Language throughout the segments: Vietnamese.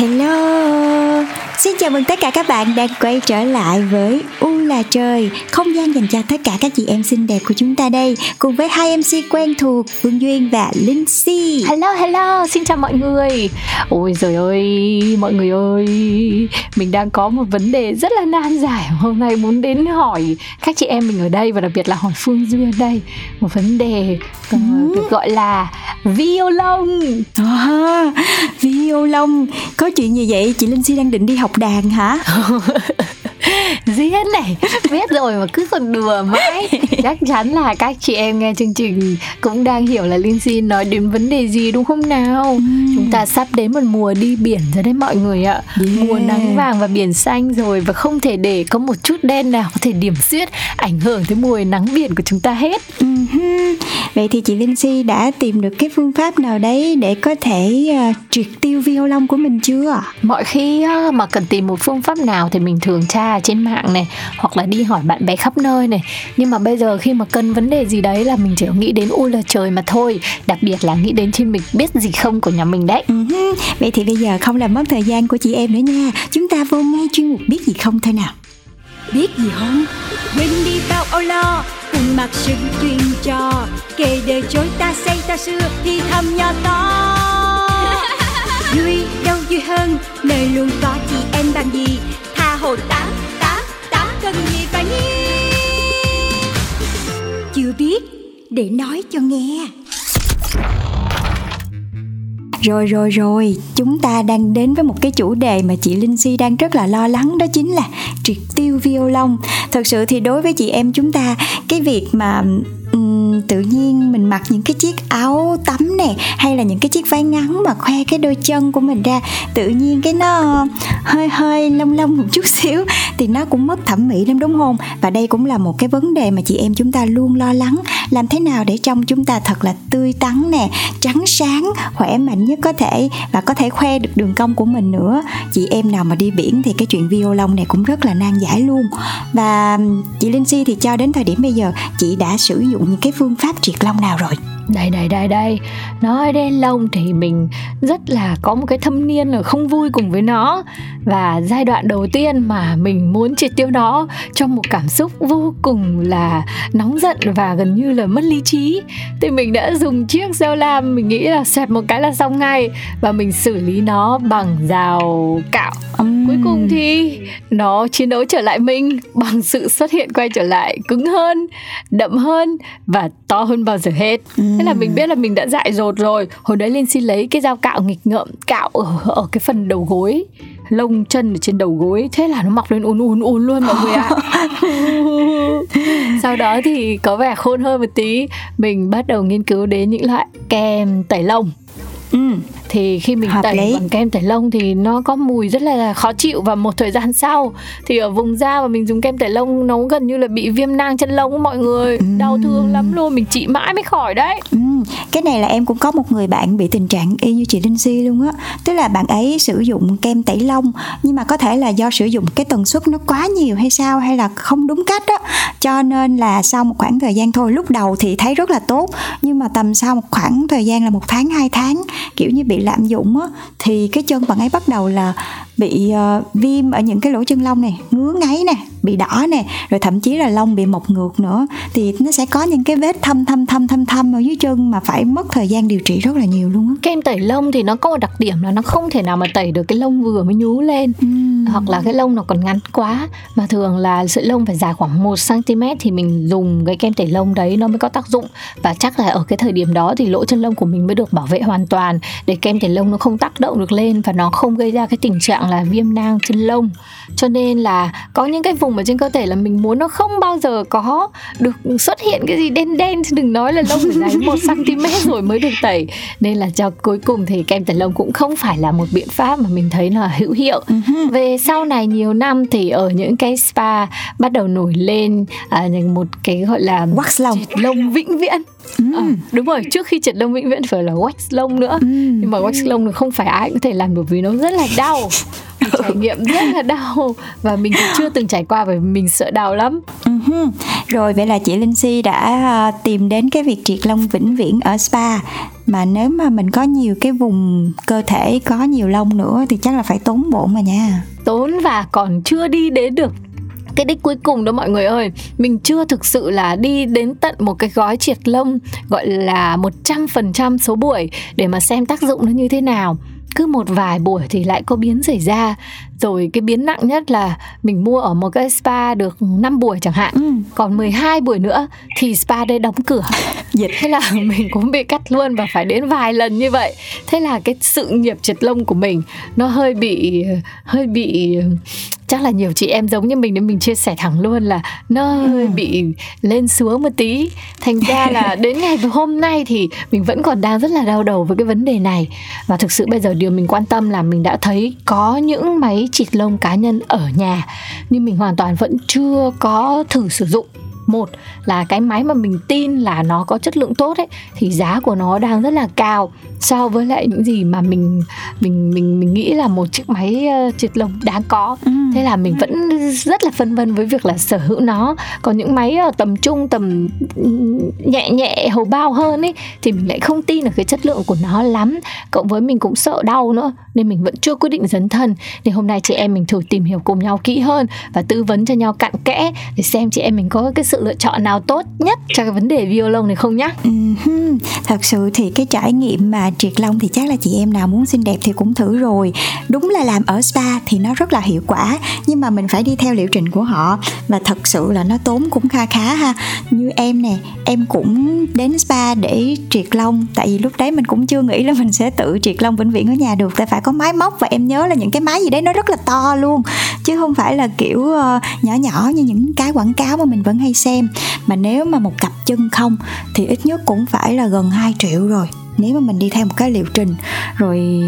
Hello Xin chào mừng tất cả các bạn đang quay trở lại với U là trời Không gian dành cho tất cả các chị em xinh đẹp của chúng ta đây Cùng với hai MC quen thuộc Phương Duyên và Linh Si. Hello hello, xin chào mọi người. Ôi trời ơi, mọi người ơi Mình đang có một vấn đề rất là nan giải. Hôm nay muốn đến hỏi các chị em mình ở đây Và đặc biệt là hỏi Phương Duyên đây Một vấn đề uh, được gọi là violon. À, Violon. Có chuyện gì vậy? Chị Linh Si đang định đi học đàn hả? Diễn này Biết rồi mà cứ còn đùa mãi Chắc chắn là các chị em nghe chương trình Cũng đang hiểu là Linh Si nói đến vấn đề gì đúng không nào ừ. Chúng ta sắp đến một mùa đi biển rồi đấy mọi người ạ yeah. Mùa nắng vàng và biển xanh rồi Và không thể để có một chút đen nào có thể điểm xuyết Ảnh hưởng tới mùa nắng biển của chúng ta hết uh-huh. Vậy thì chị Linh Si đã tìm được cái phương pháp nào đấy Để có thể uh, triệt tiêu violon của mình chưa Mọi khi uh, mà cần tìm một phương pháp nào Thì mình thường tra trên mạng này hoặc là đi hỏi bạn bè khắp nơi này. Nhưng mà bây giờ khi mà cần vấn đề gì đấy là mình chỉ nghĩ đến u là trời mà thôi. Đặc biệt là nghĩ đến thiên mình biết gì không của nhà mình đấy. Uh-huh. vậy thì bây giờ không làm mất thời gian của chị em nữa nha. Chúng ta vô ngay chuyên mục biết gì không thôi nào biết gì không? Quên đi bao âu lo cùng mặc sự chuyên trò. Kể đời chối ta xây ta xưa thì thầm nhỏ to. Vui đâu vui hơn nơi luôn có chị em bằng gì? Tha hồ tám tám tám cần gì phải nhi chưa biết để nói cho nghe rồi rồi rồi, chúng ta đang đến với một cái chủ đề mà chị Linh Si đang rất là lo lắng đó chính là triệt tiêu violon. Thật sự thì đối với chị em chúng ta, cái việc mà um, tự nhiên mình mặc những cái chiếc áo tắm nè hay là những cái chiếc váy ngắn mà khoe cái đôi chân của mình ra tự nhiên cái nó hơi hơi lông lông một chút xíu thì nó cũng mất thẩm mỹ lắm, đúng không? Và đây cũng là một cái vấn đề mà chị em chúng ta luôn lo lắng. Làm thế nào để trông chúng ta thật là tươi tắn nè, trắng sáng, khỏe mạnh nhất có thể và có thể khoe được đường cong của mình nữa. Chị em nào mà đi biển thì cái chuyện violon này cũng rất là nan giải luôn. Và chị Linh Si thì cho đến thời điểm bây giờ, chị đã sử dụng những cái phương pháp triệt lông nào rồi? Đây đây đây đây. Nói đến lông thì mình rất là có một cái thâm niên là không vui cùng với nó. Và giai đoạn đầu tiên mà mình muốn triệt tiêu nó trong một cảm xúc vô cùng là nóng giận và gần như là mất lý trí. Thì mình đã dùng chiếc dao lam mình nghĩ là xoẹt một cái là xong ngay. Và mình xử lý nó bằng dao cạo. Um. cuối cùng thì nó chiến đấu trở lại mình bằng sự xuất hiện quay trở lại cứng hơn đậm hơn và to hơn bao giờ hết thế là mình biết là mình đã dại dột rồi. Hồi đấy linh xin lấy cái dao cạo nghịch ngợm cạo ở, ở cái phần đầu gối lông chân ở trên đầu gối. Thế là nó mọc lên ùn ùn ùn luôn mọi người ạ. Sau đó thì có vẻ khôn hơn một tí. Mình bắt đầu nghiên cứu đến những loại kem tẩy lông. Ừ, thì khi mình Hợp tẩy lý. bằng kem tẩy lông thì nó có mùi rất là khó chịu và một thời gian sau thì ở vùng da mà mình dùng kem tẩy lông nó gần như là bị viêm nang chân lông mọi người ừ. đau thương lắm luôn mình trị mãi mới khỏi đấy ừ. cái này là em cũng có một người bạn bị tình trạng y như chị Linh Si luôn á tức là bạn ấy sử dụng kem tẩy lông nhưng mà có thể là do sử dụng cái tần suất nó quá nhiều hay sao hay là không đúng cách á cho nên là sau một khoảng thời gian thôi lúc đầu thì thấy rất là tốt nhưng mà tầm sau một khoảng thời gian là một tháng hai tháng kiểu như bị lạm dụng á thì cái chân bạn ấy bắt đầu là bị uh, viêm ở những cái lỗ chân lông này ngứa ngáy nè bị đỏ nè rồi thậm chí là lông bị mọc ngược nữa. Thì nó sẽ có những cái vết thâm thâm thâm thâm thâm ở dưới chân mà phải mất thời gian điều trị rất là nhiều luôn á. Kem tẩy lông thì nó có một đặc điểm là nó không thể nào mà tẩy được cái lông vừa mới nhú lên. Uhm. hoặc là cái lông nó còn ngắn quá. Mà thường là sợi lông phải dài khoảng 1 cm thì mình dùng cái kem tẩy lông đấy nó mới có tác dụng. Và chắc là ở cái thời điểm đó thì lỗ chân lông của mình mới được bảo vệ hoàn toàn để kem tẩy lông nó không tác động được lên và nó không gây ra cái tình trạng là viêm nang chân lông. Cho nên là có những cái vùng ở trên cơ thể là mình muốn nó không bao giờ có được xuất hiện cái gì đen đen chứ đừng nói là lông phải dày một cm rồi mới được tẩy. Nên là cho cuối cùng thì kem tẩy lông cũng không phải là một biện pháp mà mình thấy là hữu hiệu. Về sau này nhiều năm thì ở những cái spa bắt đầu nổi lên à, một cái gọi là wax lông. lông vĩnh viễn À, đúng rồi trước khi triệt lông vĩnh viễn phải là wax lông nữa. Nhưng mà wax lông thì không phải ai cũng thể làm được vì nó rất là đau. Trải nghiệm rất là đau. Và mình cũng chưa từng trải qua vì mình sợ đau lắm. Uh-huh. rồi vậy là chị Linh Si đã tìm đến cái việc triệt lông vĩnh viễn ở spa. Mà nếu mà mình có nhiều cái vùng cơ thể có nhiều lông nữa thì chắc là phải tốn bộn mà nha. Tốn và còn chưa đi đến được cái đích cuối cùng đó mọi người ơi, mình chưa thực sự là đi đến tận một cái gói triệt lông, gọi là 100% số buổi để mà xem tác dụng nó như thế nào. Cứ một vài buổi thì lại có biến xảy ra rồi cái biến nặng nhất là mình mua ở một cái spa được 5 buổi chẳng hạn. Ừ. còn 12 buổi nữa thì spa đây đóng cửa. Dịch thế là mình cũng bị cắt luôn và phải đến vài lần như vậy. Thế là cái sự nghiệp triệt lông của mình nó hơi bị hơi bị chắc là nhiều chị em giống như mình nên mình chia sẻ thẳng luôn là nó hơi ừ. bị lên xuống một tí. Thành ra là đến ngày hôm nay thì mình vẫn còn đang rất là đau đầu với cái vấn đề này. Và thực sự bây giờ điều mình quan tâm là mình đã thấy có những máy chịt lông cá nhân ở nhà, nhưng mình hoàn toàn vẫn chưa có thử sử dụng một là cái máy mà mình tin là nó có chất lượng tốt ấy thì giá của nó đang rất là cao so với lại những gì mà mình mình mình mình nghĩ là một chiếc máy uh, triệt lông đáng có. Ừ. thế là mình vẫn rất là phân vân với việc là sở hữu nó. Còn những máy uh, tầm trung tầm nhẹ nhẹ hầu bao hơn ấy thì mình lại không tin được cái chất lượng của nó lắm. Cộng với mình cũng sợ đau nữa nên mình vẫn chưa quyết định dấn thân. Nên hôm nay chị em mình thử tìm hiểu cùng nhau kỹ hơn và tư vấn cho nhau cặn kẽ để xem chị em mình có cái sự lựa chọn nào tốt nhất cho cái vấn đề violon này không nhá? Uh-huh. thật sự thì cái trải nghiệm mà triệt lông thì chắc là chị em nào muốn xinh đẹp thì cũng thử rồi. Đúng là làm ở spa thì nó rất là hiệu quả, nhưng mà mình phải đi theo liệu trình của họ. Và thật sự là nó tốn cũng kha khá ha. Như em nè, em cũng đến spa để triệt lông tại vì lúc đấy mình cũng chưa nghĩ là mình sẽ tự triệt lông vĩnh viễn ở nhà được. Tại phải có máy móc và em nhớ là những cái máy gì đấy nó rất là to luôn chứ không phải là kiểu uh, nhỏ nhỏ như những cái quảng cáo mà mình vẫn hay xem. Mà nếu mà một cặp chân không thì ít nhất cũng phải là gần 2 triệu rồi nếu mà mình đi theo một cái liệu trình. Rồi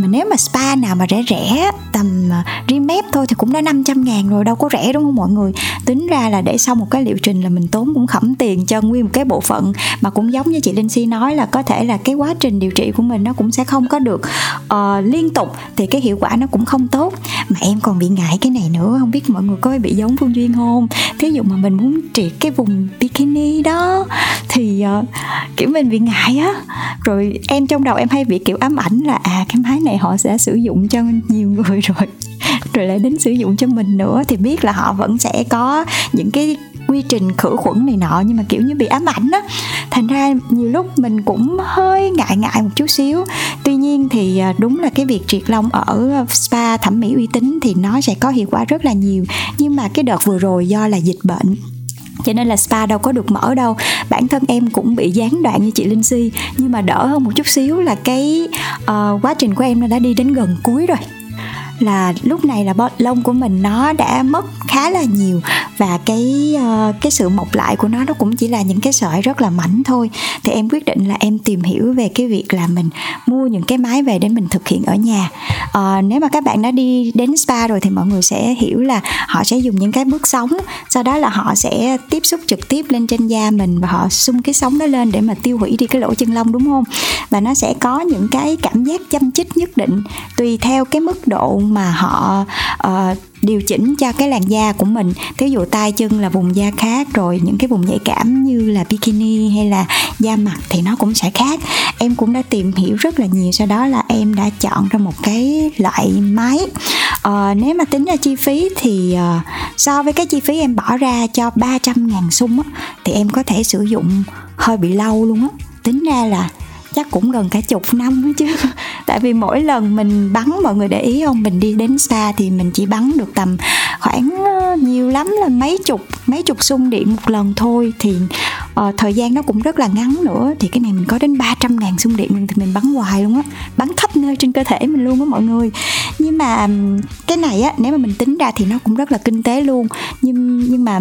mà nếu mà spa nào mà rẻ rẻ tầm à, uh, remap thôi thì cũng đã 500 ngàn rồi đâu có rẻ đúng không mọi người? Tính ra là để xong một cái liệu trình là mình tốn cũng khẩm tiền cho nguyên một cái bộ phận mà cũng giống như chị Linh Si nói là có thể là cái quá trình điều trị của mình nó cũng sẽ không có được uh, liên tục thì cái hiệu quả nó cũng không tốt. Mà em còn bị ngại cái này nữa không biết mọi người có bị giống Phương Duyên không? Thí dụ mà mình muốn triệt cái vùng bikini đó thì uh, kiểu mình bị ngại á. Rồi em trong đầu em hay bị kiểu ám ảnh là à cái máy này họ sẽ sử dụng cho nhiều người rồi. Rồi lại đến sử dụng cho mình nữa thì biết là họ vẫn sẽ có những cái quy trình khử khuẩn này nọ nhưng mà, kiểu như, bị ám ảnh á. Thành ra nhiều lúc mình cũng hơi ngại ngại một chút xíu. Tuy nhiên thì à, đúng là cái việc triệt lông ở spa thẩm mỹ uy tín thì nó sẽ có hiệu quả rất là nhiều. Nhưng mà cái đợt vừa rồi do là dịch bệnh cho nên là spa đâu có được mở đâu. Bản thân em cũng bị gián đoạn như chị linh si nhưng mà đỡ hơn một chút xíu là cái uh, quá trình của em nó đã đi đến gần cuối rồi là lúc này là lông của mình nó đã mất khá là nhiều và cái uh, cái sự mọc lại của nó nó cũng chỉ là những cái sợi rất là mảnh thôi. Thì em quyết định là em tìm hiểu về cái việc là mình mua những cái máy về để mình thực hiện ở nhà. Uh, nếu mà các bạn đã đi đến spa rồi thì mọi người sẽ hiểu là họ sẽ dùng những cái bước sóng sau đó là họ sẽ tiếp xúc trực tiếp lên trên da mình và họ xung cái sóng đó lên để mà tiêu hủy đi cái lỗ chân lông đúng không? Và nó sẽ có những cái cảm giác châm chích nhất định tùy theo cái mức độ mà họ uh, điều chỉnh cho cái làn da của mình. Thí dụ tay chân là vùng da khác rồi những cái vùng nhạy cảm như là bikini hay là da mặt thì nó cũng sẽ khác. Em cũng đã tìm hiểu rất là nhiều sau đó là em đã chọn ra một cái loại máy. Ờ, nếu mà tính ra chi phí thì uh, so với cái chi phí em bỏ ra cho 300 ngàn xung á thì em có thể sử dụng hơi bị lâu luôn á. Tính ra là chắc cũng gần cả chục năm đó chứ. Tại vì mỗi lần mình bắn mọi người để ý không? Mình đi đến xa thì mình chỉ bắn được tầm khoảng ờ, nhiều lắm là mấy chục mấy chục xung điện một lần thôi. Thì uh, thời gian nó cũng rất là ngắn nữa. Thì cái này mình có đến 300 ngàn xung điện thì mình bắn hoài luôn á. Bắn khắp nơi trên cơ thể mình luôn á mọi người. Nhưng mà cái này á nếu mà mình tính ra thì nó cũng rất là kinh tế luôn. Nhưng nhưng mà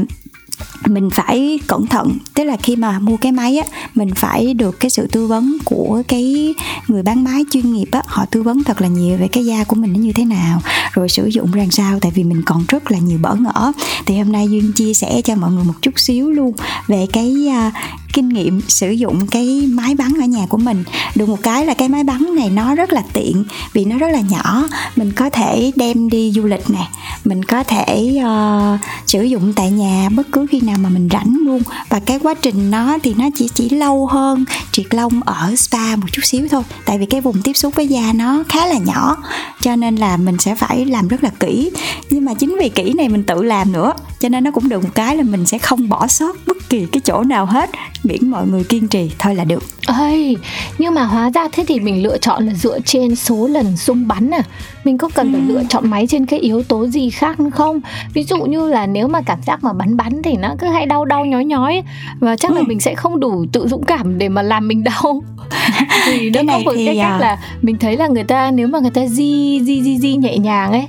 mình phải cẩn thận. Tức là khi mà mua cái máy á, mình phải được cái sự tư vấn của cái người bán máy chuyên nghiệp á, họ tư vấn thật là nhiều về cái da của mình nó như thế nào, rồi sử dụng ra sao, tại vì mình còn rất là nhiều bỡ ngỡ. Thì hôm nay duyên chia sẻ cho mọi người một chút xíu luôn về cái à, kinh nghiệm sử dụng cái máy bắn ở nhà của mình. Được một cái là cái máy bắn này nó rất là tiện vì nó rất là nhỏ. Mình có thể đem đi du lịch nè. Mình có thể uh, sử dụng tại nhà bất cứ khi nào mà mình rảnh luôn. Và cái quá trình nó thì nó chỉ chỉ lâu hơn triệt lông ở spa một chút xíu thôi. Tại vì cái vùng tiếp xúc với da nó khá là nhỏ cho nên là mình sẽ phải làm rất là kỹ. Nhưng mà chính vì kỹ này mình tự làm nữa cho nên nó cũng được một cái là mình sẽ không bỏ sót bất kỳ cái chỗ nào hết miễn mọi người kiên trì thôi là được ơi nhưng mà hóa ra thế thì mình lựa chọn là dựa trên số lần xung bắn à mình có cần ừ. phải lựa chọn máy trên cái yếu tố gì khác không ví dụ như là nếu mà cảm giác mà bắn bắn thì nó cứ hay đau đau nhói nhói và chắc ừ. là mình sẽ không đủ tự dũng cảm để mà làm mình đau thì nó có một thì cái cách à... là mình thấy là người ta nếu mà người ta di di di di nhẹ nhàng ấy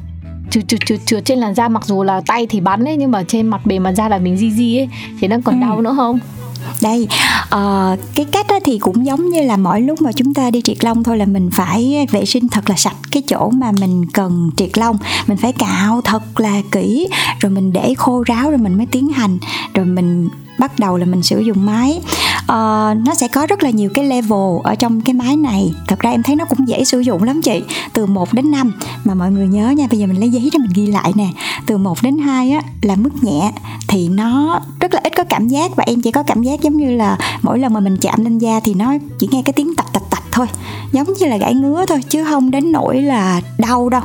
trượt trượt trượt trượt trên làn da mặc dù là tay thì bắn ấy nhưng mà trên mặt bề mặt da là mình di di ấy thì nó còn ừ. đau nữa không đây uh, cái cách đó thì cũng giống như là mỗi lúc mà chúng ta đi triệt lông thôi là mình phải vệ sinh thật là sạch cái chỗ mà mình cần triệt lông. Mình phải cạo thật là kỹ rồi mình để khô ráo rồi mình mới tiến hành. Rồi mình bắt đầu là mình sử dụng máy. Uh, nó sẽ có rất là nhiều cái level ở trong cái máy này. Thật ra em thấy nó cũng dễ sử dụng lắm chị. Từ 1 đến 5 mà mọi người nhớ nha bây giờ mình lấy giấy ra mình ghi lại nè. Từ 1 đến 2 á là mức nhẹ. Thì nó rất là ít có cảm giác và em chỉ có cảm giác giống như là mỗi lần mà mình chạm lên da thì nó chỉ nghe cái tiếng tạch tạch tạch thôi. Giống như là gãy ngứa thôi chứ không đến nỗi là đau đâu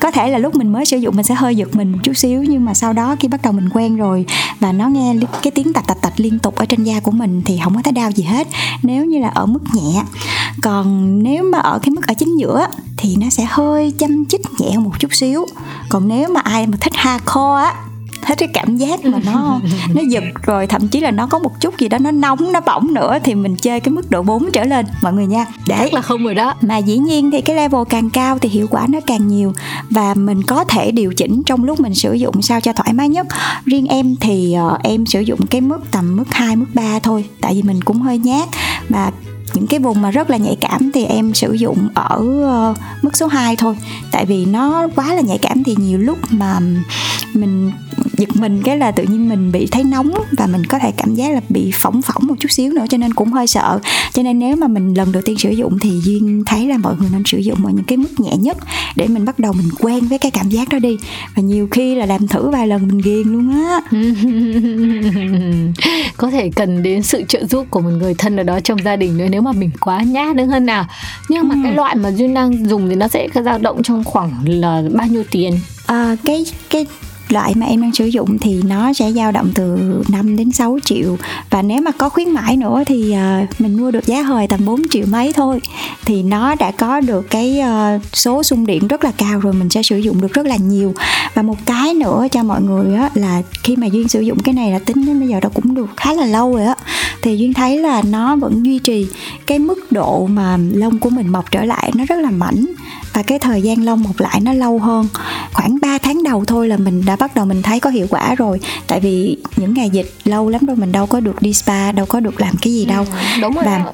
có thể là lúc mình mới sử dụng mình sẽ hơi giật mình một chút xíu, nhưng mà sau đó khi bắt đầu mình quen rồi và nó nghe cái tiếng tạch tạch tạch liên tục ở trên da của mình thì không có thấy đau gì hết. Nếu như là ở mức nhẹ, còn nếu mà ở cái mức ở chính giữa thì nó sẽ hơi chăm chích nhẹ một chút xíu. Còn nếu mà ai mà thích hardcore á hết cái cảm giác mà nó nó giật rồi thậm chí là nó có một chút gì đó nó nóng nó bỏng nữa thì mình chơi cái mức độ 4 trở lên mọi người nha. Để là không rồi đó. mà dĩ nhiên thì cái level càng cao thì hiệu quả nó càng nhiều và mình có thể điều chỉnh trong lúc mình sử dụng sao cho thoải mái nhất. Riêng em thì uh, em sử dụng cái mức tầm mức 2 mức 3 thôi tại vì mình cũng hơi nhát và những cái vùng mà rất là nhạy cảm thì em sử dụng ở uh, mức số 2 thôi. Tại vì nó quá là nhạy cảm thì nhiều lúc mà mình giật mình cái là tự nhiên mình bị thấy nóng và mình có thể cảm giác là bị phỏng phỏng một chút xíu nữa cho nên cũng hơi sợ. Cho nên nếu mà mình lần đầu tiên sử dụng thì duyên thấy là mọi người nên sử dụng ở những cái mức nhẹ nhất để mình bắt đầu mình quen với cái cảm giác đó đi. Và nhiều khi là làm thử vài lần mình ghiền luôn á. Có thể cần đến sự trợ giúp của một người thân ở đó trong gia đình nữa nếu mà mình quá nhát nữa hơn nào. Nhưng mà ừ. cái loại mà duyên đang dùng thì nó sẽ dao động trong khoảng là bao nhiêu tiền? À, cái cái loại mà em đang sử dụng thì nó sẽ dao động từ 5 đến 6 triệu. Và nếu mà có khuyến mãi nữa thì uh, mình mua được giá hời tầm 4 triệu mấy thôi. Thì nó đã có được cái uh, số xung điện rất là cao rồi mình sẽ sử dụng được rất là nhiều. Và một cái nữa cho mọi người á là khi mà duyên sử dụng cái này là tính đến bây giờ nó cũng được khá là lâu rồi á thì duyên thấy là nó vẫn duy trì cái mức độ mà lông của mình mọc trở lại nó rất là mảnh. Và cái thời gian lông mọc lại nó lâu hơn. Khoảng 3 tháng đầu thôi là mình đã bắt đầu mình thấy có hiệu quả rồi. Tại vì những ngày dịch lâu lắm rồi mình đâu có được đi spa đâu có được làm cái gì đâu. ừ, đúng rồi và đó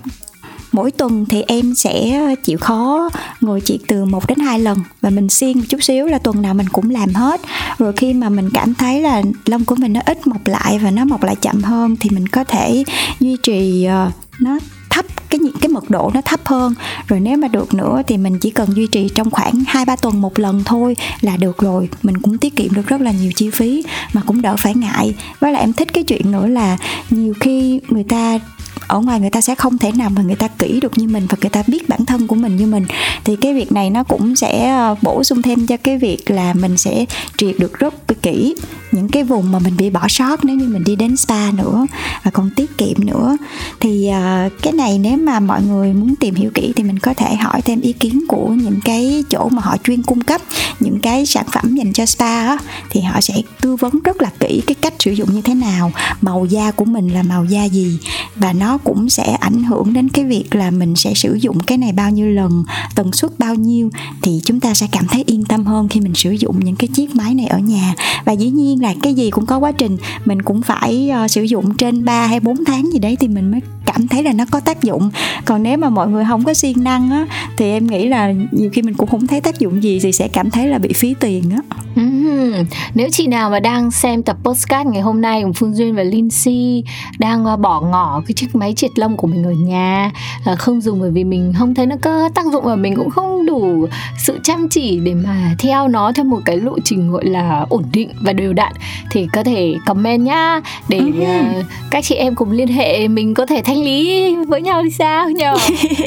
mỗi tuần thì em sẽ chịu khó ngồi triệt từ 1 đến 2 lần và mình xiên một chút xíu là tuần nào mình cũng làm hết. Rồi khi mà mình cảm thấy là lông của mình nó ít mọc lại và nó mọc lại chậm hơn thì mình có thể duy trì ờ, nó thấp, cái cái mật độ nó thấp hơn. Rồi nếu mà được nữa thì mình chỉ cần duy trì trong khoảng hai, ba tuần một lần thôi là được rồi. Mình cũng tiết kiệm được rất là nhiều chi phí mà cũng đỡ phải ngại. Với lại em thích cái chuyện nữa là nhiều khi người ta ở ngoài người ta sẽ không thể nào mà người ta kỹ được như mình và người ta biết bản thân của mình như mình. Thì cái việc này nó cũng sẽ ờ, bổ sung thêm cho cái việc là mình sẽ triệt được rất kỹ những cái vùng mà mình bị bỏ sót nếu như mình đi đến spa nữa và còn tiết kiệm nữa. Thì uh, cái này nếu mà mọi người muốn tìm hiểu kỹ thì mình có thể hỏi thêm ý kiến của những cái chỗ mà họ chuyên cung cấp những cái sản phẩm dành cho spa á, thì họ sẽ tư vấn rất là kỹ cái cách sử dụng như thế nào màu da của mình là màu da gì và nó nó cũng sẽ ảnh hưởng đến cái việc là mình sẽ sử dụng cái này bao nhiêu lần tần suất bao nhiêu thì chúng ta sẽ cảm thấy yên tâm hơn khi mình sử dụng những cái chiếc máy này ở nhà. Và dĩ nhiên là cái gì cũng có quá trình mình cũng phải uh, sử dụng trên 3 hay 4 tháng gì đấy thì mình mới cảm thấy là nó có tác dụng. Còn nếu mà mọi người không có siêng năng á thì em nghĩ là nhiều khi mình cũng không thấy tác dụng gì thì sẽ cảm thấy là bị phí tiền á. Uhm, nếu chị nào mà đang xem tập postcard ngày hôm nay của Phương Duyên và Lindsay đang ờ, bỏ ngỏ cái chiếc máy triệt lông của mình ở nhà uh, không dùng bởi vì mình không thấy nó có tác dụng và mình cũng không đủ sự chăm chỉ để mà theo nó theo một cái lộ trình gọi là ổn định và đều đặn. Thì có thể comment nhá để uh, các chị em cùng liên hệ mình có thể thanh lý với nhau đi sao nhờ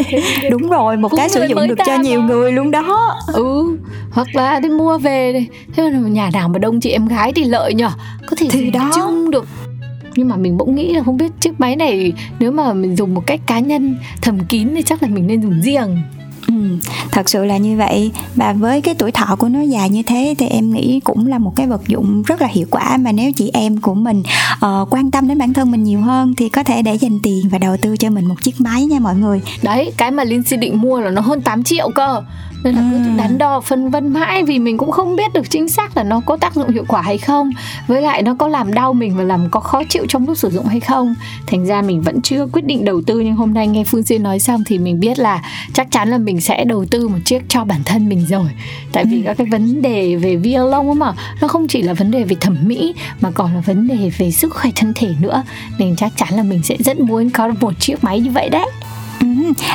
đúng rồi một Cũng cái sử dụng được cho nhiều mà. người luôn đó. Ừ hoặc là đi mua về thế mà nhà nào mà đông chị em gái thì lợi nhở có thể Thì đó. chung được nhưng mà mình bỗng nghĩ là không biết chiếc máy này nếu mà mình dùng một cách cá nhân thầm kín thì chắc là mình nên dùng riêng. Ừ, thật sự là như vậy. Và với cái tuổi thọ của nó dài như thế thì em nghĩ cũng là một cái vật dụng rất là hiệu quả mà nếu chị em của mình uh, quan tâm đến bản thân mình nhiều hơn thì có thể để dành tiền và đầu tư cho mình một chiếc máy nha mọi người. Đấy cái mà Lindsay định mua là nó hơn 8 triệu cơ nên là cứ Ừ. đắn đo phân vân mãi vì mình cũng không biết được chính xác là nó có tác dụng hiệu quả hay không. Với lại nó có làm đau mình và làm có khó chịu trong lúc sử dụng hay không. Thành ra mình vẫn chưa quyết định đầu tư nhưng hôm nay nghe Phương Duyên nói xong thì mình biết là chắc chắn là mình sẽ đầu tư một chiếc cho bản thân mình rồi. Tại vì các cái vấn đề về violon mà nó không chỉ là vấn đề về thẩm mỹ mà còn là vấn đề về sức khỏe thân thể nữa. Nên chắc chắn là mình sẽ rất muốn có một chiếc máy như vậy đấy. Ừ,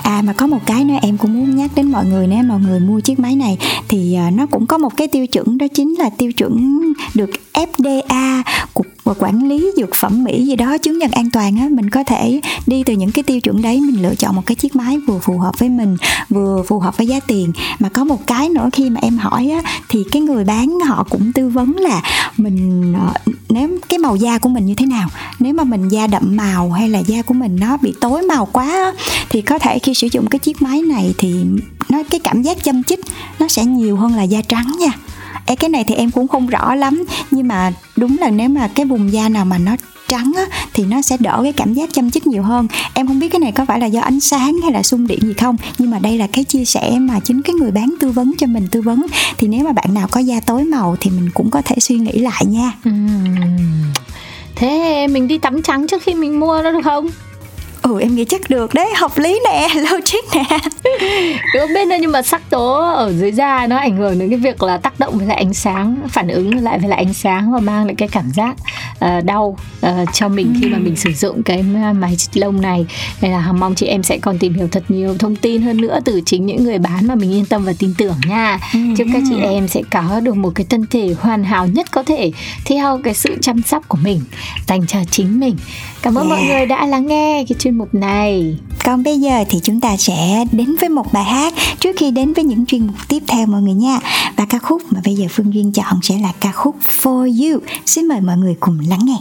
À mà có một cái nữa em cũng muốn nhắc đến mọi người nếu mọi người mua chiếc máy này thì à, nó cũng có một cái tiêu chuẩn đó chính là tiêu chuẩn được FDA cục quản lý dược phẩm Mỹ gì đó, chứng nhận an toàn á. Mình có thể đi từ những cái tiêu chuẩn đấy, mình lựa chọn một cái chiếc máy vừa phù hợp với mình, vừa phù hợp với giá tiền. Mà có một cái nữa khi mà em hỏi á, thì cái người bán họ cũng tư vấn là mình à, nếu cái màu da của mình như thế nào? Nếu mà mình da đậm màu hay là da của mình nó bị tối màu quá thì có thể khi sử dụng cái chiếc máy này thì nó cái cảm giác châm chích nó sẽ nhiều hơn là da trắng nha. Ê, cái này thì em cũng không rõ lắm nhưng mà đúng là nếu mà cái vùng da nào mà nó trắng á, thì nó sẽ đỡ cái cảm giác châm chích nhiều hơn. Em không biết cái này có phải là do ánh sáng hay là xung điện gì không nhưng mà đây là cái chia sẻ mà chính cái người bán tư vấn cho mình tư vấn. Thì nếu mà bạn nào có da tối màu thì mình cũng có thể suy nghĩ lại nha. Thế mình đi tắm trắng trước khi mình mua đó được không? Ừ em nghĩ chắc được đấy hợp lý nè logic nè Được biết đâu nhưng mà sắc tố ở dưới da nó ảnh hưởng đến cái việc là tác động với lại ánh sáng, phản ứng lại với lại ánh sáng và mang lại cái cảm giác ờ, đau ờ, cho mình khi mà mình sử dụng cái máy chích lông này. Nên là mong chị em sẽ còn tìm hiểu thật nhiều thông tin hơn nữa từ chính những người bán mà mình yên tâm và tin tưởng nha. Chúc các chị em sẽ có được một cái thân thể hoàn hảo nhất có thể theo cái sự chăm sóc của mình dành cho chính mình. Cảm ơn Yeah. mọi người đã lắng nghe cái chuyên mục này. Còn bây giờ thì chúng ta sẽ đến với một bài hát trước khi đến với những chuyên mục tiếp theo mọi người nha. Và ca khúc mà bây giờ Phương Duyên chọn sẽ là ca khúc For You. Xin mời mọi người cùng lắng nghe.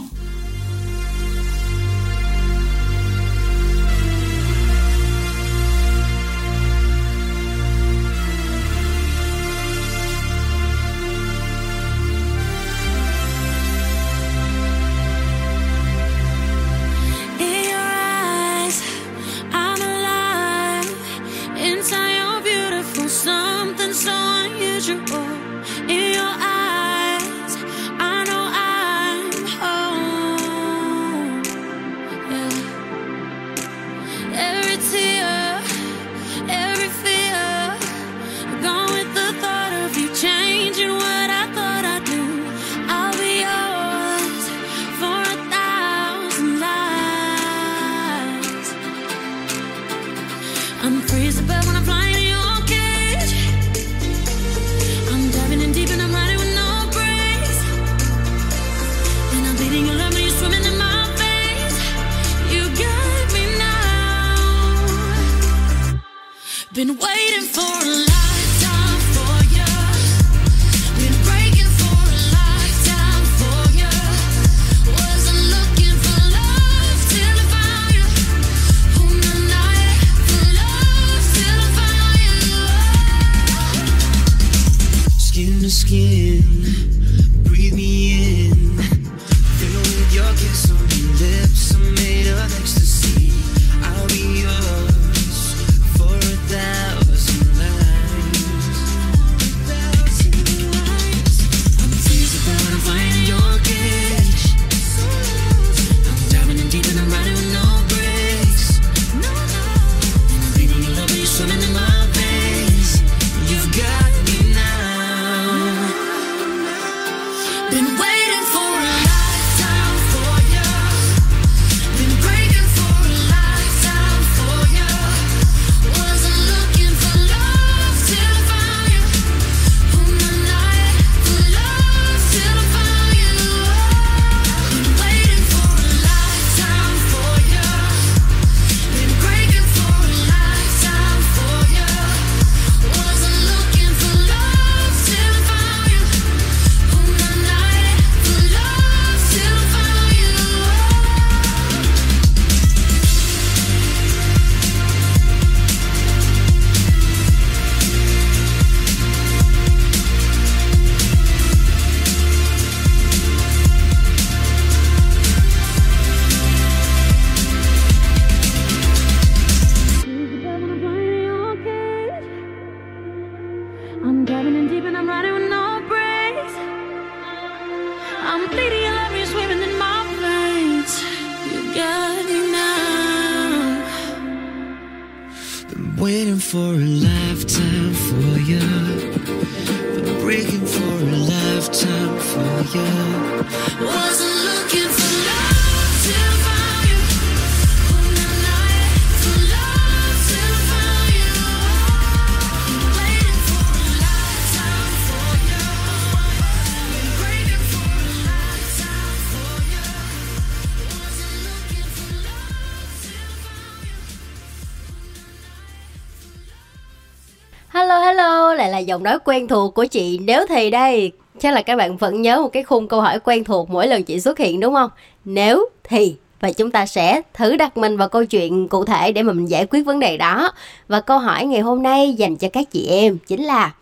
Lại là giọng nói quen thuộc của chị Nếu Thì đây Chắc là các bạn vẫn nhớ một cái khung câu hỏi quen thuộc mỗi lần chị xuất hiện đúng không? Nếu thì và chúng ta sẽ thử đặt mình vào câu chuyện cụ thể để mà mình giải quyết vấn đề đó. Và câu hỏi ngày hôm nay dành cho các chị em chính là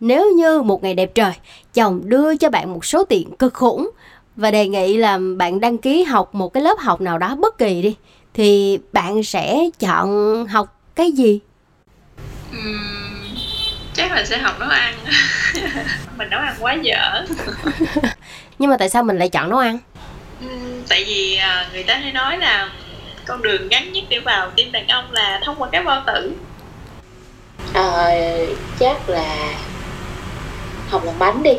nếu như một ngày đẹp trời, chồng đưa cho bạn một số tiền cực khủng và đề nghị là bạn đăng ký học một cái lớp học nào đó bất kỳ đi thì bạn sẽ chọn học cái gì? Là sẽ học nấu ăn. Mình nấu ăn quá dở. Nhưng mà tại sao mình lại chọn nấu ăn? Ừm, tại vì à, người ta hay nói là con đường ngắn nhất để vào tim đàn ông là thông qua cái bao tử. Ờ, chắc là học làm bánh đi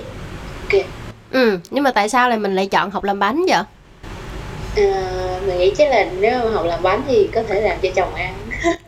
ok Ừ, nhưng mà tại sao lại mình lại chọn học làm bánh vậy? Ờ, mình nghĩ chắc là nếu mà học làm bánh thì có thể làm cho chồng ăn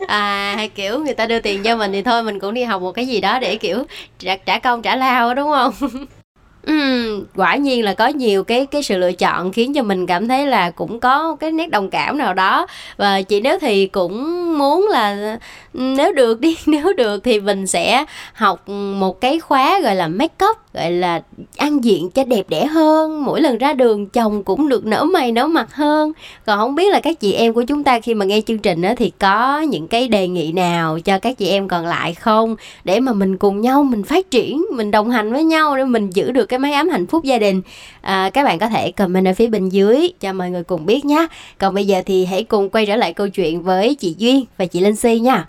À, hay kiểu người ta đưa tiền cho mình thì thôi mình cũng đi học một cái gì đó để kiểu trả, trả công trả lao đúng không? Ừm, quả nhiên là có nhiều cái cái sự lựa chọn khiến cho mình cảm thấy là cũng có cái nét đồng cảm nào đó. Và chị nếu thì cũng muốn là nếu được đi nếu được thì mình sẽ học một cái khóa gọi là make up gọi là ăn diện cho đẹp đẽ hơn. Mỗi lần ra đường chồng cũng được nở mày nở mặt hơn. Còn không biết là các chị em của chúng ta khi mà nghe chương trình đó thì có những cái đề nghị nào cho các chị em còn lại không? Để mà mình cùng nhau mình phát triển mình đồng hành với nhau để mình giữ được cái mái ấm hạnh phúc gia đình. À, các bạn có thể comment ở phía bên dưới cho mọi người cùng biết nhé còn bây giờ thì hãy cùng quay trở lại câu chuyện với chị duyên và chị linh si nha.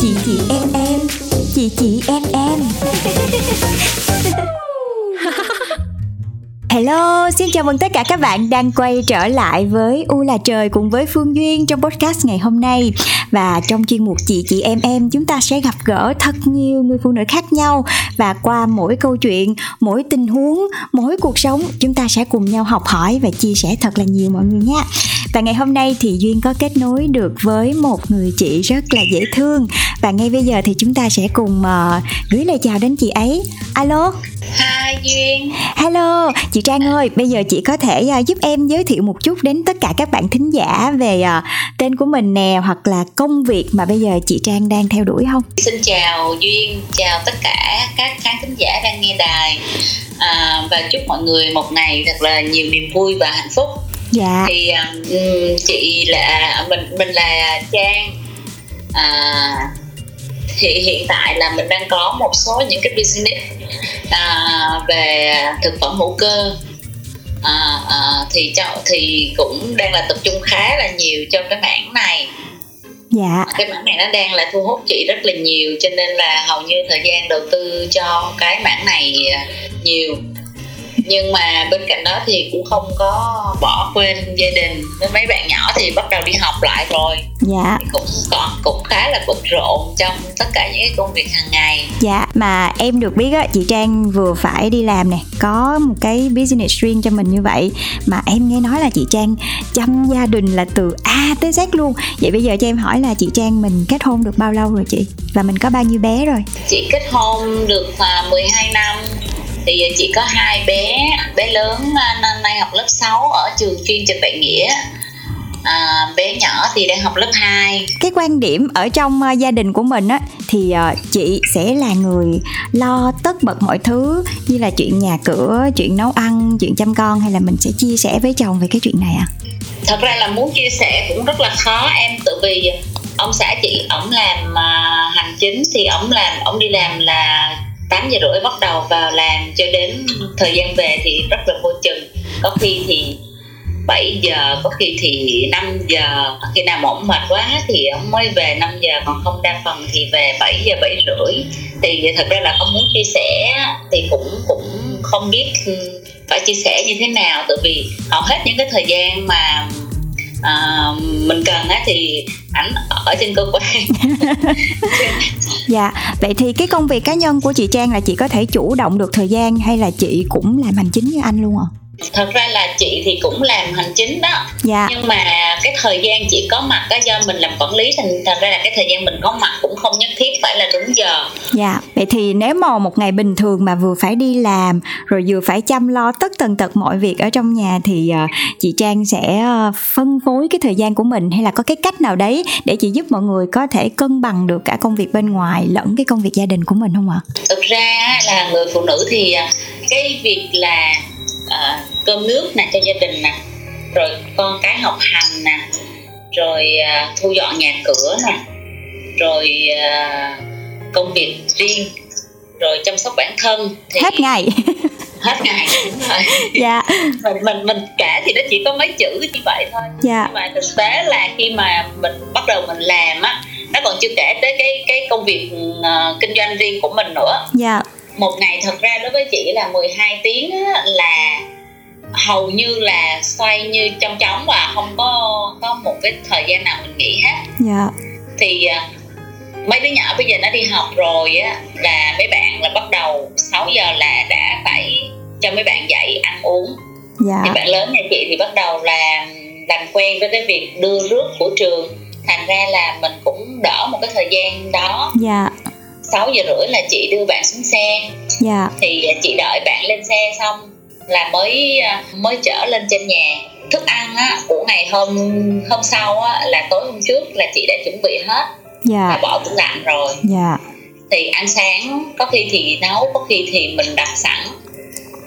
Chị chị em em. Chị chị em em Hello, xin chào mừng tất cả các bạn đang quay trở lại với U là trời cùng với Phương Duyên trong podcast ngày hôm nay. Và trong chuyên mục chị chị em em chúng ta sẽ gặp gỡ thật nhiều người phụ nữ khác nhau. Và qua mỗi câu chuyện, mỗi tình huống, mỗi cuộc sống chúng ta sẽ cùng nhau học hỏi và chia sẻ thật là nhiều mọi người nha và ngày hôm nay thì duyên có kết nối được với một người chị rất là dễ thương. Và ngay bây giờ thì chúng ta sẽ cùng uh, gửi lời chào đến chị ấy. Alo. Hi Duyên. Hello chị trang ơi bây giờ chị có thể uh, giúp em giới thiệu một chút đến tất cả các bạn thính giả về uh, tên của mình nè hoặc là công việc mà bây giờ chị trang đang theo đuổi không? Xin chào Duyên Chào tất cả các khán thính giả đang nghe đài. À, Và chúc mọi người một ngày thật là nhiều niềm vui và hạnh phúc. Dạ. Thì um, chị là Mình mình là Trang. À, thì hiện tại là mình đang có một số những cái business à, về thực phẩm hữu cơ. À, à, thì cho thì cũng đang là tập trung khá là nhiều cho cái mảng này. Dạ. Cái mảng này nó đang là thu hút chị rất là nhiều cho nên là hầu như thời gian đầu tư cho cái mảng này nhiều nhưng mà bên cạnh đó thì cũng không có bỏ quên gia đình. Với mấy bạn nhỏ thì bắt đầu đi học lại rồi. Dạ. Thì cũng còn cũng khá là bận rộn trong tất cả những cái công việc hàng ngày. Dạ, mà em được biết á, chị Trang vừa phải đi làm nè, có một cái business riêng cho mình như vậy. Mà em nghe nói là chị Trang chăm gia đình là từ A tới Z luôn. Vậy bây giờ cho em hỏi là chị Trang mình kết hôn được bao lâu rồi chị? Và mình có bao nhiêu bé rồi? chị kết hôn được à, 12 năm thì chị có hai bé bé lớn à, năm nay học lớp 6 ở trường chuyên Trần Đại Nghĩa à, bé nhỏ thì đang học lớp 2 Cái quan điểm ở trong ờ, gia đình của mình á Thì ờ, chị sẽ là người lo tất bật mọi thứ Như là chuyện nhà cửa, chuyện nấu ăn, chuyện chăm con Hay là mình sẽ chia sẻ với chồng về cái chuyện này à? thật ra là muốn chia sẻ cũng rất là khó em tự vì ông xã chị ổng làm à, hành chính thì ổng làm ổng đi làm là 8 giờ rưỡi bắt đầu vào làm cho đến thời gian về thì rất là vô chừng. Có khi thì 7 giờ, có khi thì 5 giờ. Khi nào mà ổng mệt quá thì ổng mới về 5 giờ, còn không đa phần thì về 7 giờ 7 rưỡi. Thì thật ra là không muốn chia sẻ thì cũng cũng không biết phải chia sẻ như thế nào, tại vì hầu hết những cái thời gian mà à, mình cần á thì ảnh ở trên cơ quan Dạ, vậy thì cái công việc cá nhân của chị Trang là chị có thể chủ động được thời gian hay là chị cũng làm hành chính như anh luôn ạ? Thật ra là chị thì cũng làm hành chính đó Dạ, nhưng mà cái thời gian chị có mặt á do mình làm quản lý thành thành ra là cái thời gian mình có mặt cũng không nhất thiết phải là đúng giờ dạ. Vậy thì nếu mà một ngày bình thường mà vừa phải đi làm rồi vừa phải chăm lo tất tần tật mọi việc ở trong nhà thì ờ, chị Trang sẽ ờ, phân phối cái thời gian của mình hay là có cái cách nào đấy để chị giúp mọi người có thể cân bằng được cả công việc bên ngoài lẫn cái công việc gia đình của mình không ạ? thực ra là người phụ nữ thì à, cái việc là cơm nước nè cho gia đình nè rồi con cái học hành nè rồi à, thu dọn nhà cửa nè rồi à, công việc riêng rồi chăm sóc bản thân thì Hết ngày. hết ngày đúng rồi. Dạ, mình mình mình kể thì nó chỉ có mấy chữ như vậy thôi. Dạ, nhưng mà thực tế là khi mà mình bắt đầu mình làm á nó còn chưa kể tới cái cái công việc ờ, kinh doanh riêng của mình nữa. Dạ, một ngày thật ra đối với chị là 12 tiếng á, là hầu như là xoay như trong chóng và không có có một cái thời gian nào mình nghỉ hết. Dạ, thì à, mấy đứa nhỏ bây giờ nó đi học rồi á là mấy bạn là bắt đầu 6 giờ là đã phải cho mấy bạn dậy ăn uống. Thì dạ, bạn lớn nhà chị thì bắt đầu là làm quen với cái việc đưa rước của trường. Thành ra là mình cũng đỡ một cái thời gian đó. Dạ, 6 giờ rưỡi là chị đưa bạn xuống xe. Dạ, thì chị đợi bạn lên xe xong là mới à, mới chở lên trên nhà. Thức ăn á, của ngày hôm hôm sau á, là tối hôm trước là chị đã chuẩn bị hết. Dạ, bỏ tủ lạnh rồi. Dạ, thì ăn sáng có khi thì nấu có khi thì mình đặt sẵn.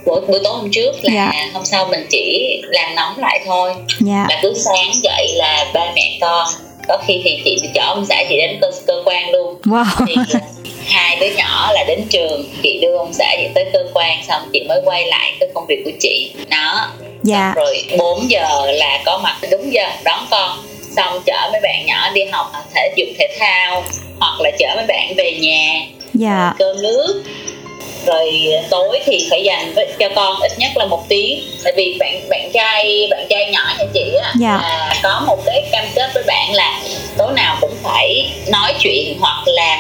Bữa, bữa tối hôm trước là Dạ. hôm sau mình chỉ làm nóng lại thôi. Dạ, là cứ sáng dậy là ba mẹ con có khi thì chị chở ông xã chị đến cơ, cơ quan luôn. Wow, thì à, hai đứa nhỏ là đến trường chị đưa ông xã chị tới cơ quan xong chị mới quay lại cái công việc của chị. Đó. Dạ, rồi 4 giờ là có mặt đúng giờ đón con. Xong chở mấy bạn nhỏ đi học thể dục thể thao hoặc là chở mấy bạn về nhà. Dạ, cơm nước. Rồi tối thì phải dành với, cho con ít nhất là một tiếng. Tại vì bạn bạn trai bạn trai nhỏ nhà chị á Dạ. là có một cái cam kết với bạn là tối nào cũng phải nói chuyện hoặc làm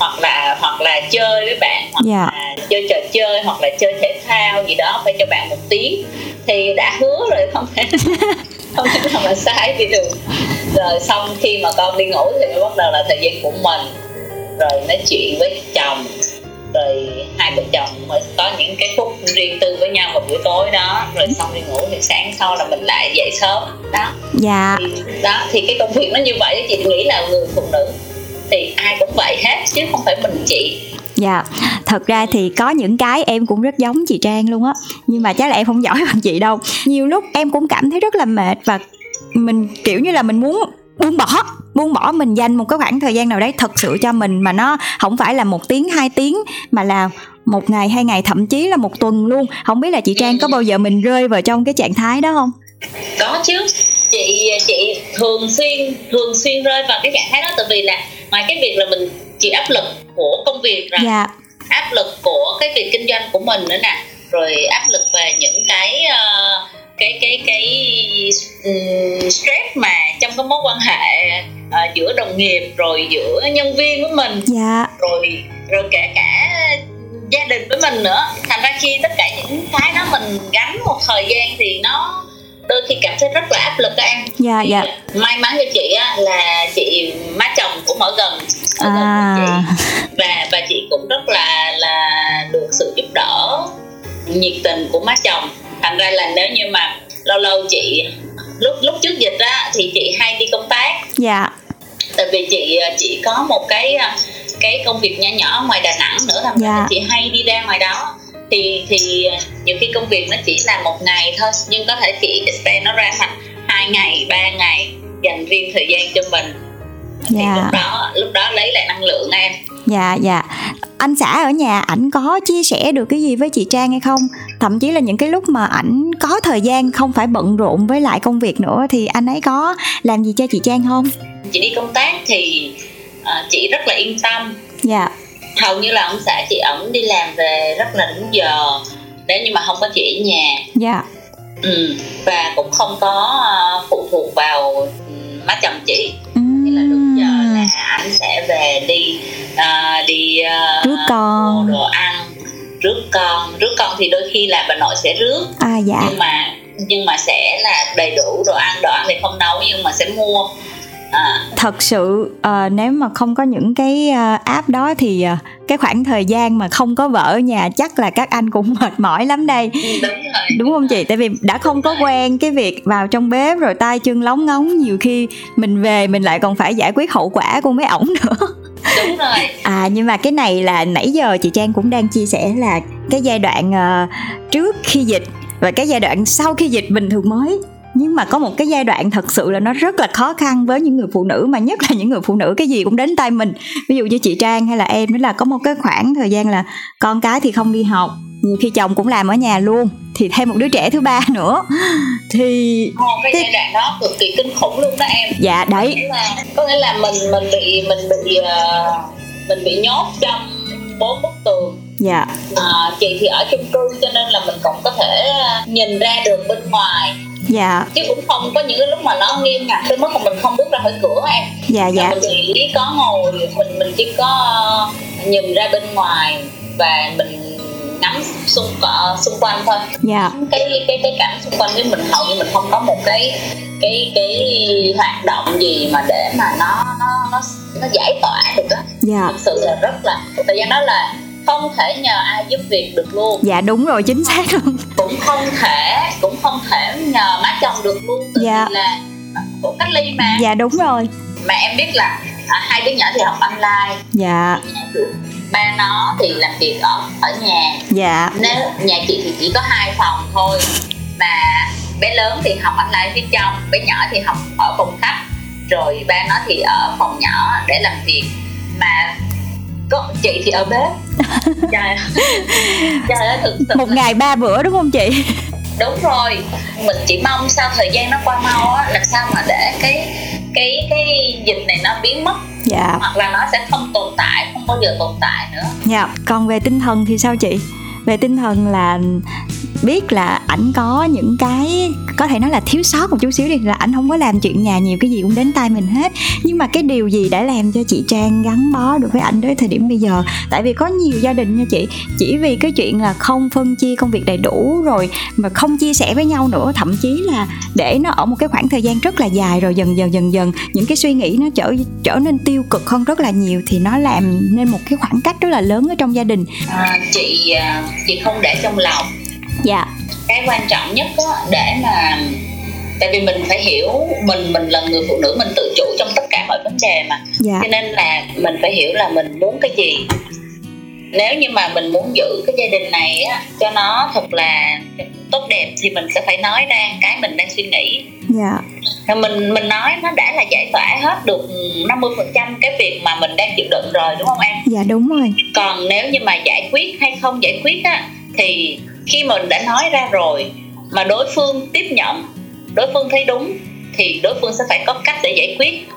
hoặc là hoặc là chơi với bạn hoặc Dạ. là chơi trò chơi hoặc là chơi thể thao gì đó phải cho bạn một tiếng. Thì đã hứa rồi không thể không thể nào mà sai đi được. Rồi xong khi mà con đi ngủ thì mới bắt đầu là thời gian của mình. Rồi nói chuyện với chồng. Rồi hai vợ chồng mới có những cái phút riêng tư với nhau vào buổi tối đó. Rồi xong đi ngủ thì sáng sau là mình lại dậy sớm. Đó. Dạ. Thì đó thì cái công việc nó như vậy chị nghĩ là người phụ nữ thì ai cũng vậy hết chứ không phải mình chị. Dạ, thật ra thì có những cái em cũng rất giống chị Trang luôn á. Nhưng mà chắc là em không giỏi bằng chị đâu. Nhiều lúc em cũng cảm thấy rất là mệt Và mình kiểu như là mình muốn buông bỏ buông bỏ mình dành một cái khoảng thời gian nào đấy thật sự cho mình mà nó không phải là một tiếng hai tiếng mà là một ngày hai ngày thậm chí là một tuần luôn. Không biết là chị trang có bao giờ mình rơi vào trong cái trạng thái đó không? Có chứ. Chị chị thường xuyên thường xuyên rơi vào cái trạng thái đó tại vì là ngoài cái việc là mình chịu áp lực của công việc rồi dạ. áp lực của cái việc kinh doanh của mình nữa nè rồi áp lực về những cái ờ, cái cái cái ừm, stress mà trong cái mối quan hệ ờ, giữa đồng nghiệp rồi giữa nhân viên với mình dạ. rồi rồi kể cả gia đình với mình nữa. Thành ra khi tất cả những cái đó mình gánh một thời gian thì nó đôi khi cảm thấy rất là áp lực các em. Dạ dạ. may mắn cho chị á, là chị má chồng cũng ở gần ở gần à với chị. Và và chị cũng rất là là được sự giúp đỡ nhiệt tình của má chồng. Thành ra là nếu như mà lâu lâu chị lúc lúc trước dịch á thì chị hay đi công tác. Dạ. Tại vì chị chị có một cái cái công việc nhỏ nhỏ ngoài Đà Nẵng nữa thành Dạ. chị hay đi ra ngoài đó. Thì thì nhiều khi công việc nó chỉ là một ngày thôi nhưng có thể chị extend nó ra thành hai ngày ba ngày dành riêng thời gian cho mình thì Dạ. lúc đó lúc đó lấy lại năng lượng em. Dạ dạ. Anh xã ở nhà ảnh có chia sẻ được cái gì với chị trang hay không? Thậm chí là những cái lúc mà ảnh có thời gian không phải bận rộn với lại công việc nữa thì anh ấy có làm gì cho chị trang không? Chị đi công tác thì ờ, chị rất là yên tâm. Dạ. Hầu như là ông xã chị ổng đi làm về rất là đúng giờ. Nếu như mà không có chị ở nhà. Dạ. Ừ. và cũng không có ờ, phụ thuộc vào ừ, má chồng chị. Ừm. Nghĩa là đúng giờ là anh sẽ về đi à, đi à, Rước con. mua đồ ăn rước con. Rước con thì đôi khi là bà nội sẽ rước. À dạ. Nhưng mà nhưng mà sẽ là đầy đủ đồ ăn. Đồ ăn thì không nấu nhưng mà sẽ mua à, thật sự ờ, nếu mà không có những cái ờ, app đó thì ờ, cái khoảng thời gian mà không có vợ ở nhà chắc là các anh cũng mệt mỏi lắm đây. Ừ, đúng rồi. Đúng không chị? Tại vì đã không có quen cái việc vào trong bếp rồi tay chân lóng ngóng nhiều khi mình về mình lại còn phải giải quyết hậu quả của mấy ổng nữa. Đúng rồi. À nhưng mà cái này là nãy giờ chị trang cũng đang chia sẻ là cái giai đoạn ờ, trước khi dịch và cái giai đoạn sau khi dịch bình thường mới nhưng mà có một cái giai đoạn thật sự là nó rất là khó khăn với những người phụ nữ mà nhất là những người phụ nữ cái gì cũng đến tay mình. Ví dụ như chị trang hay là em đó là có một cái khoảng thời gian là con cái thì không đi học nhiều khi chồng cũng làm ở nhà luôn thì thêm một đứa trẻ thứ ba nữa. Thì Ồ, cái Cái- giai đoạn đó cực kỳ kinh khủng luôn đó em. Dạ đấy. Là có nghĩa là mình mình bị mình bị ờ, mình bị nhốt trong bốn bức tường. Dạ. À, chị thì ở chung cư cho nên là mình cũng có thể ờ, nhìn ra được bên ngoài dạ. Chứ cũng không có những cái lúc mà nó nghiêm ngặt tới mức mà mình không bước ra khỏi cửa em. Dạ dạ. mình chỉ có ngồi mình mình chỉ có nhìn ra bên ngoài và mình ngắm xung ờ, xung quanh thôi. Dạ. Cái cái cái cảnh xung quanh với mình hầu như mình không có một cái cái cái hoạt động gì mà để mà nó nó nó nó giải tỏa được á. Dạ. Thực sự là rất là thời gian đó là không thể nhờ ai giúp việc được luôn. Dạ đúng rồi chính xác luôn. Cũng không thể cũng không thể nhờ má chồng được luôn. Tại Dạ. vì là của cách ly mà. Dạ đúng rồi. Mà em biết là à, hai đứa nhỏ thì học online. Dạ. Ba nó thì làm việc ở ở nhà. Dạ. Nếu nhà chị thì chỉ có hai phòng thôi. Mà bé lớn thì học online phía trong bé nhỏ thì học ở phòng khách. Rồi ba nó thì ở phòng nhỏ để làm việc. Mà có chị thì ở bếp. Trời trời ơi thực sự một là- ngày ba bữa đúng không chị? Đúng rồi. Mình chỉ mong sao thời gian nó qua mau á làm sao mà để cái cái cái dịch này nó biến mất. Dạ. Hoặc là nó sẽ không tồn tại không bao giờ tồn tại nữa. Dạ còn về tinh thần thì sao chị về tinh thần là biết là ảnh có những cái có thể nói là thiếu sót một chút xíu đi là ảnh không có làm chuyện nhà nhiều cái gì cũng đến tay mình hết. Nhưng mà cái điều gì đã làm cho chị trang gắn bó được với ảnh tới thời điểm bây giờ? Tại vì có nhiều gia đình nha chị chỉ vì cái chuyện là không phân chia công việc đầy đủ rồi mà không chia sẻ với nhau nữa thậm chí là để nó ở một cái khoảng thời gian rất là dài rồi dần dần dần dần những cái suy nghĩ nó trở trở nên tiêu cực hơn rất là nhiều thì nó làm nên một cái khoảng cách rất là lớn ở trong gia đình. À, chị à, chị không để trong lòng. Dạ. Cái quan trọng nhất á, để mà tại vì mình phải hiểu mình mình là người phụ nữ mình tự chủ trong tất cả mọi vấn đề mà. Dạ. Cho nên là mình phải hiểu là mình muốn cái gì nếu như mà mình muốn giữ cái gia đình này á cho nó thật là tốt đẹp thì mình sẽ phải nói ra cái mình đang suy nghĩ. Dạ. Rồi mình mình nói nó đã là giải tỏa hết được 50% cái việc mà mình đang chịu đựng rồi đúng không em? Dạ đúng rồi. Còn nếu như mà giải quyết hay không giải quyết á thì khi mình đã nói ra rồi mà đối phương tiếp nhận đối phương thấy đúng thì đối phương sẽ phải có cách để giải quyết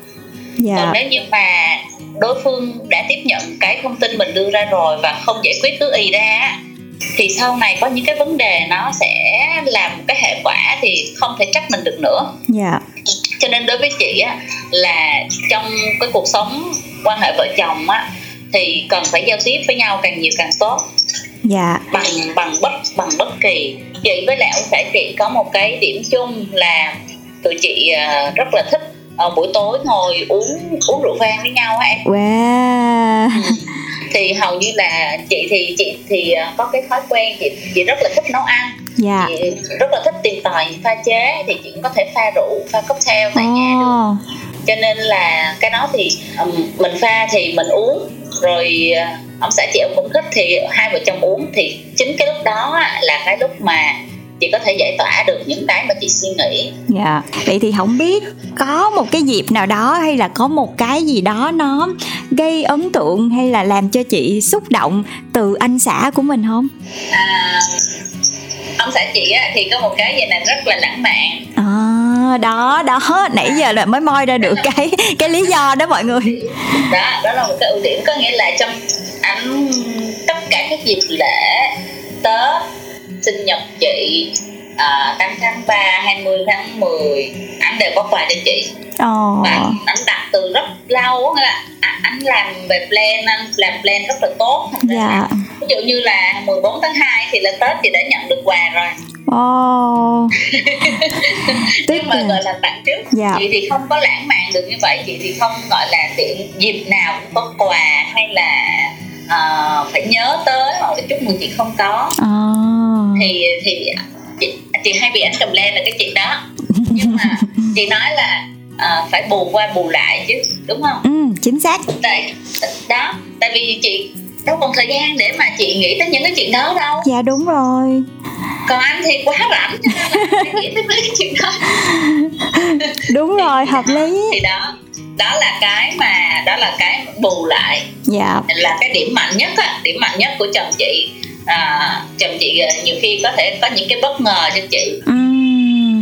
dạ. Còn nếu như mà đối phương đã tiếp nhận cái thông tin mình đưa ra rồi và không giải quyết cứ ì ra thì sau này có những cái vấn đề nó sẽ làm một cái hệ quả thì không thể trách mình được nữa. Dạ. Cho nên đối với chị á là trong cái cuộc sống quan hệ vợ chồng á thì cần phải giao tiếp với nhau càng nhiều càng tốt. Dạ. Bằng bằng bất bằng bất kỳ. Chị với lại ông xã chị có một cái điểm chung là tụi chị à, rất là thích ờ, buổi tối ngồi uống uống rượu vang với nhau á em. Wow. Thì hầu như là chị thì chị thì à, có cái thói quen chị chị rất là thích nấu ăn. Dạ. Chị rất là thích tìm tòi pha chế thì chị cũng có thể pha rượu pha cocktail tại nhà được. Cho nên là cái đó thì um, mình pha thì mình uống. Rồi uh, ông xã chị ông cũng thích thì hai vợ chồng uống thì chính cái lúc đó á, là cái lúc mà chị có thể giải tỏa được những cái mà chị suy nghĩ. Dạ. Vậy thì không biết có một cái dịp nào đó hay là có một cái gì đó nó gây ấn tượng hay là làm cho chị xúc động từ anh xã của mình không? À, ông xã chị á, thì có một cái gì này rất là lãng mạn. À, đó đó. Nãy giờ là mới moi ra được cái cái lý do đó mọi người. Đó đó là một cái ưu điểm có nghĩa là trong anh tất cả các dịp lễ tết sinh nhật chị à, 8 tháng 3, 20 tháng 10 anh đều có quà cho chị. Ồ và anh đặt từ rất lâu là anh làm về plan anh làm plan rất là tốt. Dạ. Ví dụ như là 14 tháng 2 thì là Tết chị đã nhận được quà rồi. Tức nhưng mà gọi là tặng trước. Dạ. chị thì không có lãng mạn được như vậy chị thì không gọi là tiện dịp nào cũng có quà hay là ờ, phải nhớ tới hoặc là chúc mừng chị không có. À, thì thì chị, chị hay bị anh cầm lên là cái chuyện đó. Nhưng mà chị nói là ờ, phải bù qua bù lại chứ đúng không? Ừ, chính xác. Tại đó tại vì chị đâu còn thời gian để mà chị nghĩ tới những cái chuyện đó đâu. Dạ đúng rồi. Còn anh thì quá rảnh cho nên là nghĩ tới mấy cái chuyện đó. Đúng rồi hợp lý. thì đó đó là cái mà đó là cái bù lại. Dạ. Là cái điểm mạnh nhất á điểm mạnh nhất của chồng chị à, chồng chị à, nhiều khi có thể có những cái bất ngờ cho chị.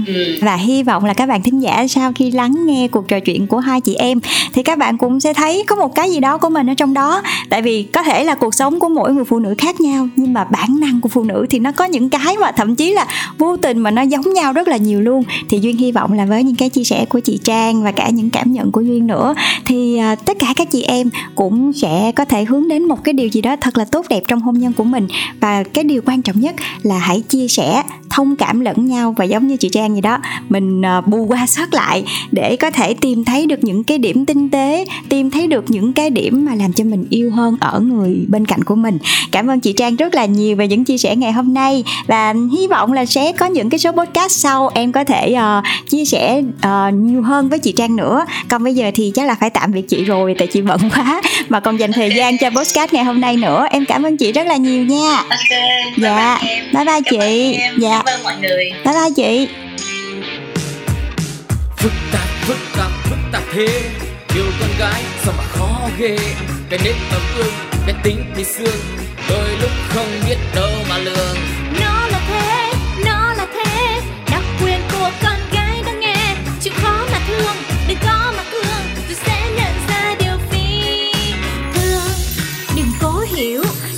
Ừ. và hy vọng là các bạn thính giả sau khi lắng nghe cuộc trò chuyện của hai chị em thì các bạn cũng sẽ thấy có một cái gì đó của mình ở trong đó. Tại vì có thể là cuộc sống của mỗi người phụ nữ khác nhau nhưng mà bản năng của phụ nữ thì nó có những cái mà thậm chí là vô tình mà nó giống nhau rất là nhiều luôn. Thì duyên hy vọng là với những cái chia sẻ của chị trang và cả những cảm nhận của duyên nữa thì à, tất cả các chị em cũng sẽ có thể hướng đến một cái điều gì đó thật là tốt đẹp trong hôn nhân của mình và cái điều quan trọng nhất là hãy chia sẻ thông cảm lẫn nhau và giống như chị Trang gì đó mình ờ, bù qua sót lại để có thể tìm thấy được những cái điểm tinh tế tìm thấy được những cái điểm mà làm cho mình yêu hơn ở người bên cạnh của mình. Cảm ơn chị Trang rất là nhiều về những chia sẻ ngày hôm nay và hy vọng là sẽ có những cái số podcast sau em có thể uh, chia sẻ uh, nhiều hơn với chị Trang nữa. Còn bây giờ thì chắc là phải tạm biệt chị rồi tại chị bận quá mà còn dành thời gian cho podcast ngày hôm nay nữa. Em cảm ơn chị rất là nhiều nha ok Dạ. bye bye em. bye bye Cảm ơn chị. em. dạ. cảm ơn mọi người. Bye bye chị. Phức tạp phức tạp phức tạp thế. Yêu con gái sao mà khó ghê. Cái nết tấm ương cái tính thì xương. Đôi lúc không biết đâu mà lường